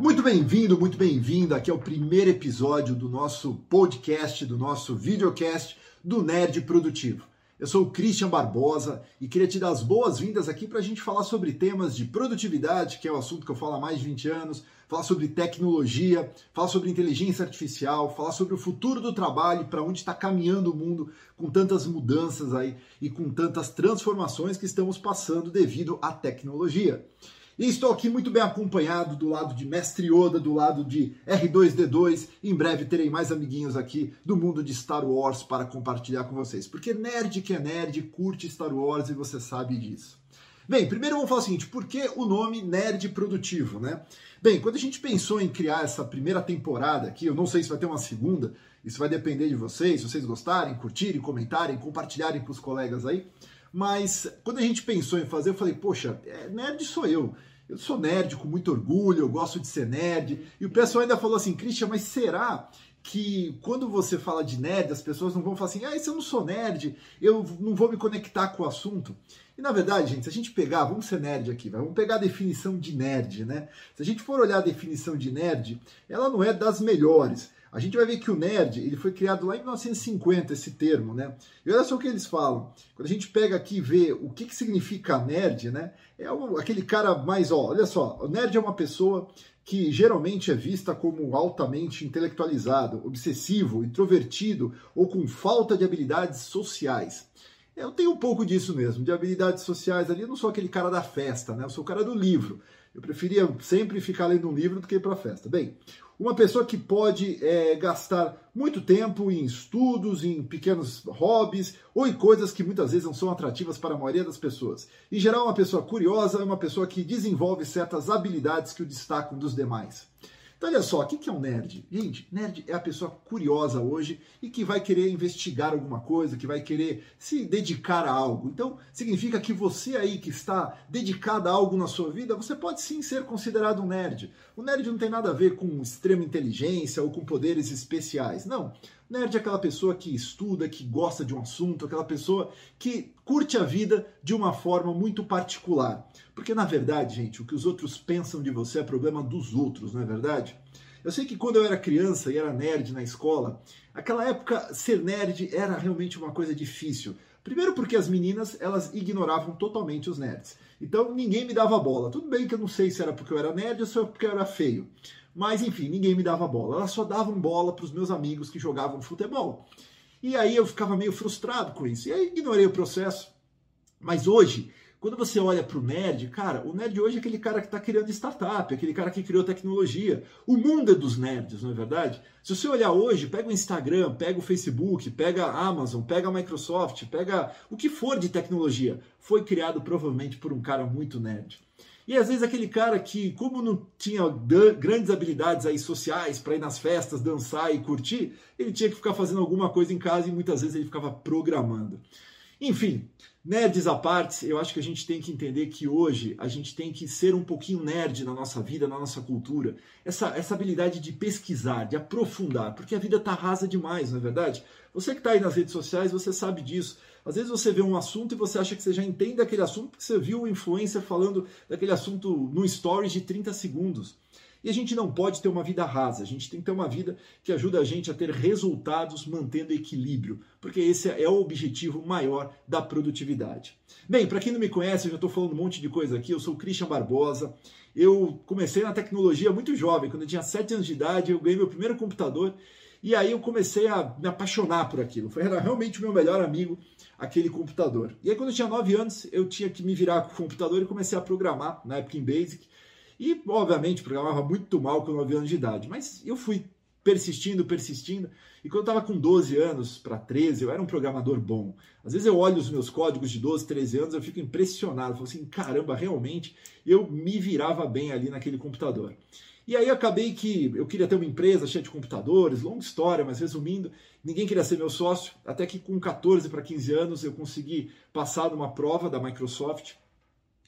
Muito bem-vindo, muito bem-vinda. Aqui é o primeiro episódio do nosso podcast, do nosso videocast do Nerd Produtivo. Eu sou o Christian Barbosa e queria te dar as boas-vindas aqui para a gente falar sobre temas de produtividade, que é o assunto que eu falo há mais de 20 anos, falar sobre tecnologia, falar sobre inteligência artificial, falar sobre o futuro do trabalho, para onde está caminhando o mundo com tantas mudanças aí e com tantas transformações que estamos passando devido à tecnologia. E estou aqui muito bem acompanhado do lado de Mestre Yoda, do lado de R2D2. Em breve terei mais amiguinhos aqui do mundo de Star Wars para compartilhar com vocês. Porque nerd que é nerd curte Star Wars e você sabe disso. Bem, primeiro vamos falar o seguinte, por que o nome Nerd Produtivo, né? Bem, quando a gente pensou em criar essa primeira temporada aqui, eu não sei se vai ter uma segunda, isso vai depender de vocês, se vocês gostarem, curtirem, comentarem, compartilharem com os colegas aí, mas quando a gente pensou em fazer, eu falei, poxa, é, nerd sou eu. Eu sou nerd com muito orgulho, eu gosto de ser nerd. E o pessoal ainda falou assim, Christian, mas será que quando você fala de nerd, as pessoas não vão falar assim, ah, se eu não sou nerd, eu não vou me conectar com o assunto. E na verdade, gente, se a gente pegar, vamos ser nerd aqui, vamos pegar a definição de nerd, né? Se a gente for olhar a definição de nerd, ela não é das melhores. A gente vai ver que o nerd, ele foi criado lá em 1950, esse termo, né? E olha só o que eles falam. Quando a gente pega aqui e vê o que, que significa nerd, né? É o, aquele cara mais, ó, olha só, o nerd é uma pessoa que geralmente é vista como altamente intelectualizado, obsessivo, introvertido ou com falta de habilidades sociais. Eu tenho um pouco disso mesmo, de habilidades sociais ali. Eu não sou aquele cara da festa, né? Eu sou o cara do livro. Eu preferia sempre ficar lendo um livro do que ir para festa. Bem, uma pessoa que pode é, gastar muito tempo em estudos, em pequenos hobbies ou em coisas que muitas vezes não são atrativas para a maioria das pessoas. Em geral, uma pessoa curiosa é uma pessoa que desenvolve certas habilidades que o destacam dos demais. Então, olha só, o que é um nerd? Gente, nerd é a pessoa curiosa hoje e que vai querer investigar alguma coisa, que vai querer se dedicar a algo. Então, significa que você aí que está dedicado a algo na sua vida, você pode sim ser considerado um nerd. O nerd não tem nada a ver com extrema inteligência ou com poderes especiais. Não. Nerd é aquela pessoa que estuda, que gosta de um assunto, aquela pessoa que curte a vida de uma forma muito particular. Porque na verdade, gente, o que os outros pensam de você é problema dos outros, não é verdade? Eu sei que quando eu era criança e era nerd na escola, aquela época ser nerd era realmente uma coisa difícil. Primeiro porque as meninas, elas ignoravam totalmente os nerds. Então ninguém me dava bola. Tudo bem que eu não sei se era porque eu era nerd ou se era porque eu era feio. Mas enfim, ninguém me dava bola. Elas só davam bola para os meus amigos que jogavam futebol. E aí eu ficava meio frustrado com isso. E aí ignorei o processo. Mas hoje, quando você olha para o nerd, cara, o nerd hoje é aquele cara que está criando startup, aquele cara que criou tecnologia. O mundo é dos nerds, não é verdade? Se você olhar hoje, pega o Instagram, pega o Facebook, pega a Amazon, pega a Microsoft, pega o que for de tecnologia, foi criado provavelmente por um cara muito nerd. E às vezes aquele cara que, como não tinha grandes habilidades aí sociais para ir nas festas, dançar e curtir, ele tinha que ficar fazendo alguma coisa em casa e muitas vezes ele ficava programando. Enfim, nerds à parte, eu acho que a gente tem que entender que hoje a gente tem que ser um pouquinho nerd na nossa vida, na nossa cultura. Essa, essa habilidade de pesquisar, de aprofundar, porque a vida está rasa demais, não é verdade? Você que está aí nas redes sociais, você sabe disso. Às vezes você vê um assunto e você acha que você já entende aquele assunto porque você viu o influencer falando daquele assunto no stories de 30 segundos. E a gente não pode ter uma vida rasa, a gente tem que ter uma vida que ajuda a gente a ter resultados mantendo equilíbrio, porque esse é o objetivo maior da produtividade. Bem, para quem não me conhece, eu já estou falando um monte de coisa aqui, eu sou o Christian Barbosa, eu comecei na tecnologia muito jovem, quando eu tinha 7 anos de idade, eu ganhei meu primeiro computador e aí eu comecei a me apaixonar por aquilo. Foi era realmente o meu melhor amigo, aquele computador. E aí quando eu tinha 9 anos, eu tinha que me virar com o computador e comecei a programar, na época em Basic. E, obviamente, programava muito mal com 9 anos de idade. Mas eu fui persistindo, persistindo. E quando eu estava com 12 anos para 13, eu era um programador bom. Às vezes eu olho os meus códigos de 12, 13 anos, eu fico impressionado. Eu falo assim, caramba, realmente eu me virava bem ali naquele computador. E aí acabei que eu queria ter uma empresa cheia de computadores, longa história, mas resumindo, ninguém queria ser meu sócio, até que com 14 para 15 anos eu consegui passar numa prova da Microsoft,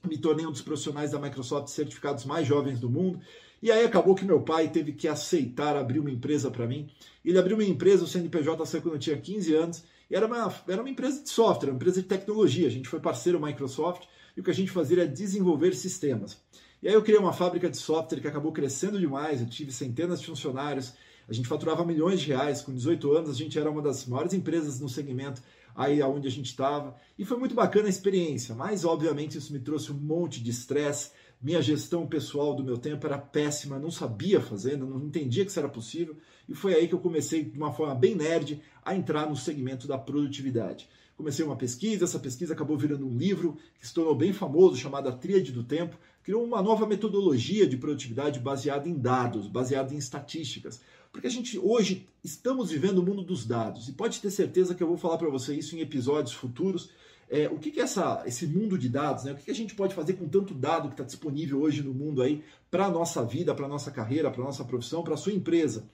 me tornei um dos profissionais da Microsoft certificados mais jovens do mundo, e aí acabou que meu pai teve que aceitar abrir uma empresa para mim. Ele abriu uma empresa, o CNPJ saiu quando eu tinha 15 anos, era uma, era uma empresa de software, uma empresa de tecnologia. A gente foi parceiro Microsoft, e o que a gente fazia era desenvolver sistemas. E aí eu criei uma fábrica de software que acabou crescendo demais, eu tive centenas de funcionários, a gente faturava milhões de reais, com 18 anos a gente era uma das maiores empresas no segmento aí aonde a gente estava, e foi muito bacana a experiência, mas obviamente isso me trouxe um monte de estresse, minha gestão pessoal do meu tempo era péssima, não sabia fazer, não entendia que isso era possível, e foi aí que eu comecei, de uma forma bem nerd, a entrar no segmento da produtividade. Comecei uma pesquisa, essa pesquisa acabou virando um livro que se tornou bem famoso, chamado A Tríade do Tempo, criou uma nova metodologia de produtividade baseada em dados, baseada em estatísticas. Porque a gente hoje estamos vivendo o mundo dos dados e pode ter certeza que eu vou falar para você isso em episódios futuros. É, o que, que é essa, esse mundo de dados? Né? O que, que a gente pode fazer com tanto dado que está disponível hoje no mundo aí para a nossa vida, para a nossa carreira, para a nossa profissão, para a sua empresa?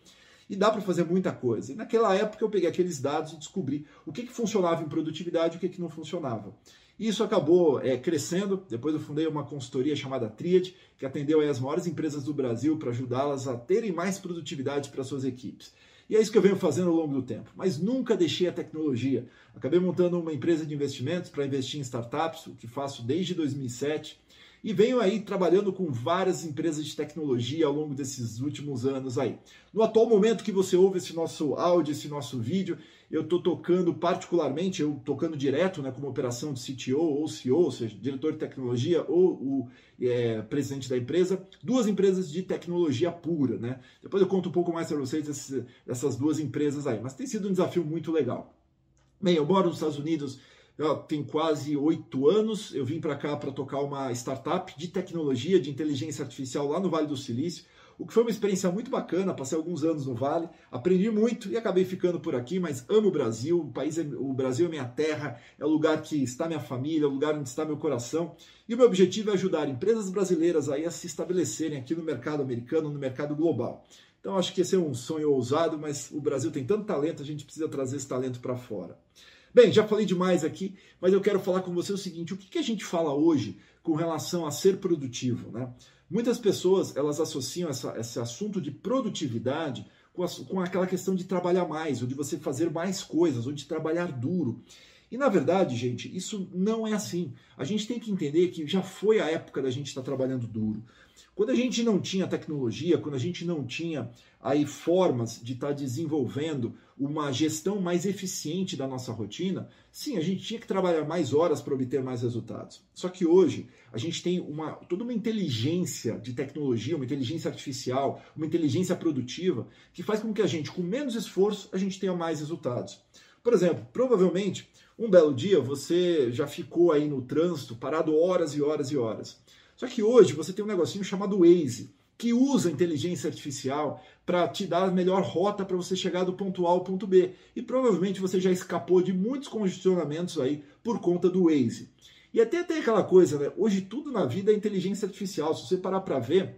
E dá para fazer muita coisa. E naquela época eu peguei aqueles dados e descobri o que, que funcionava em produtividade e o que, que não funcionava. Isso acabou é, crescendo. Depois eu fundei uma consultoria chamada Triad, que atendeu as maiores empresas do Brasil para ajudá-las a terem mais produtividade para suas equipes. E é isso que eu venho fazendo ao longo do tempo. Mas nunca deixei a tecnologia. Acabei montando uma empresa de investimentos para investir em startups, o que faço desde 2007 e venho aí trabalhando com várias empresas de tecnologia ao longo desses últimos anos aí. No atual momento que você ouve esse nosso áudio, esse nosso vídeo, eu estou tocando particularmente, eu tocando direto né, como operação de CTO ou CEO, ou seja, diretor de tecnologia ou o é, presidente da empresa, duas empresas de tecnologia pura. Né? Depois eu conto um pouco mais para vocês dessas duas empresas aí, mas tem sido um desafio muito legal. Bem, eu moro nos Estados Unidos tem quase oito anos. Eu vim para cá para tocar uma startup de tecnologia, de inteligência artificial lá no Vale do Silício, o que foi uma experiência muito bacana. Passei alguns anos no Vale, aprendi muito e acabei ficando por aqui. Mas amo o Brasil, o país, é, o Brasil é minha terra, é o lugar que está minha família, é o lugar onde está meu coração. E o meu objetivo é ajudar empresas brasileiras aí a se estabelecerem aqui no mercado americano, no mercado global. Então acho que esse é um sonho ousado, mas o Brasil tem tanto talento, a gente precisa trazer esse talento para fora. Bem, já falei demais aqui, mas eu quero falar com você o seguinte: o que, que a gente fala hoje com relação a ser produtivo? Né? Muitas pessoas elas associam essa, esse assunto de produtividade com, a, com aquela questão de trabalhar mais, ou de você fazer mais coisas, ou de trabalhar duro. E na verdade, gente, isso não é assim. A gente tem que entender que já foi a época da gente estar trabalhando duro. Quando a gente não tinha tecnologia, quando a gente não tinha aí formas de estar desenvolvendo uma gestão mais eficiente da nossa rotina, sim, a gente tinha que trabalhar mais horas para obter mais resultados. Só que hoje a gente tem uma toda uma inteligência de tecnologia, uma inteligência artificial, uma inteligência produtiva que faz com que a gente, com menos esforço, a gente tenha mais resultados. Por exemplo, provavelmente um belo dia você já ficou aí no trânsito parado horas e horas e horas. Só que hoje você tem um negocinho chamado Waze, que usa inteligência artificial para te dar a melhor rota para você chegar do ponto A ao ponto B. E provavelmente você já escapou de muitos congestionamentos aí por conta do Waze. E até tem aquela coisa, né? Hoje tudo na vida é inteligência artificial. Se você parar para ver,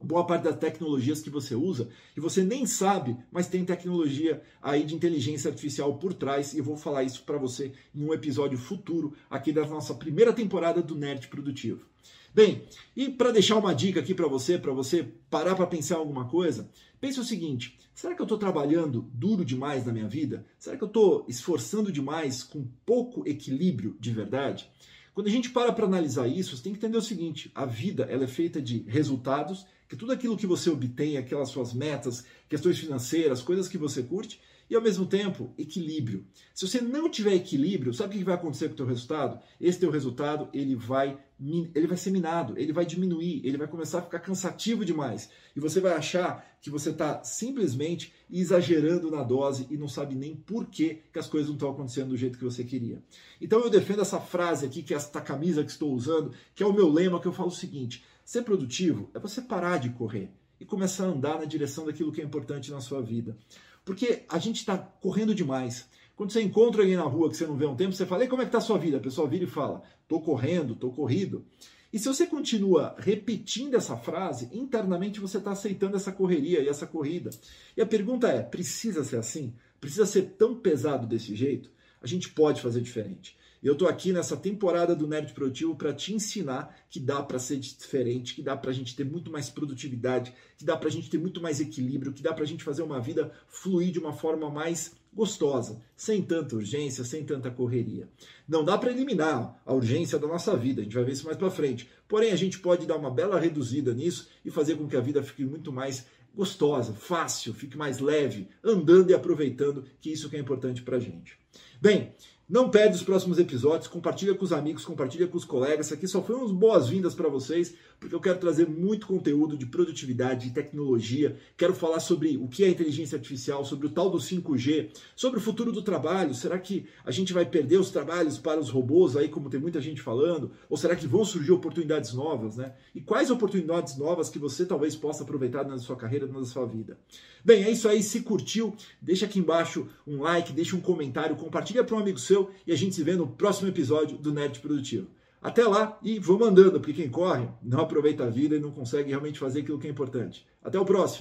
boa parte das tecnologias que você usa e você nem sabe, mas tem tecnologia aí de inteligência artificial por trás e eu vou falar isso para você em um episódio futuro aqui da nossa primeira temporada do Nerd Produtivo. Bem, e para deixar uma dica aqui para você, para você parar para pensar alguma coisa, pense o seguinte: será que eu estou trabalhando duro demais na minha vida? Será que eu estou esforçando demais com pouco equilíbrio de verdade? Quando a gente para para analisar isso, você tem que entender o seguinte: a vida ela é feita de resultados, que tudo aquilo que você obtém, aquelas suas metas, questões financeiras, coisas que você curte, e ao mesmo tempo equilíbrio. Se você não tiver equilíbrio, sabe o que vai acontecer com o teu resultado? Esse teu resultado ele vai ele vai ser minado, ele vai diminuir, ele vai começar a ficar cansativo demais e você vai achar que você está simplesmente exagerando na dose e não sabe nem por que, que as coisas não estão acontecendo do jeito que você queria. Então eu defendo essa frase aqui, que é esta camisa que estou usando, que é o meu lema, que eu falo o seguinte: ser produtivo é você parar de correr e começar a andar na direção daquilo que é importante na sua vida. Porque a gente está correndo demais. Quando você encontra alguém na rua que você não vê há um tempo, você fala, e como é que está a sua vida? A pessoa vira e fala, tô correndo, tô corrido. E se você continua repetindo essa frase, internamente você está aceitando essa correria e essa corrida. E a pergunta é: precisa ser assim? Precisa ser tão pesado desse jeito? A gente pode fazer diferente. Eu estou aqui nessa temporada do Nerd Produtivo para te ensinar que dá para ser diferente, que dá para a gente ter muito mais produtividade, que dá para a gente ter muito mais equilíbrio, que dá para a gente fazer uma vida fluir de uma forma mais gostosa, sem tanta urgência, sem tanta correria. Não dá para eliminar a urgência da nossa vida, a gente vai ver isso mais para frente. Porém, a gente pode dar uma bela reduzida nisso e fazer com que a vida fique muito mais gostosa, fácil, fique mais leve, andando e aproveitando, que isso que é importante para a gente. Bem, não perde os próximos episódios, compartilha com os amigos, compartilha com os colegas. Isso aqui só foi umas boas-vindas para vocês, porque eu quero trazer muito conteúdo de produtividade, de tecnologia. Quero falar sobre o que é inteligência artificial, sobre o tal do 5G, sobre o futuro do trabalho. Será que a gente vai perder os trabalhos para os robôs aí, como tem muita gente falando? Ou será que vão surgir oportunidades novas, né? E quais oportunidades novas que você talvez possa aproveitar na sua carreira, na sua vida? Bem, é isso aí. Se curtiu, deixa aqui embaixo um like, deixa um comentário, compartilha para um amigo seu e a gente se vê no próximo episódio do Nerd Produtivo. Até lá e vamos andando, porque quem corre não aproveita a vida e não consegue realmente fazer aquilo que é importante. Até o próximo!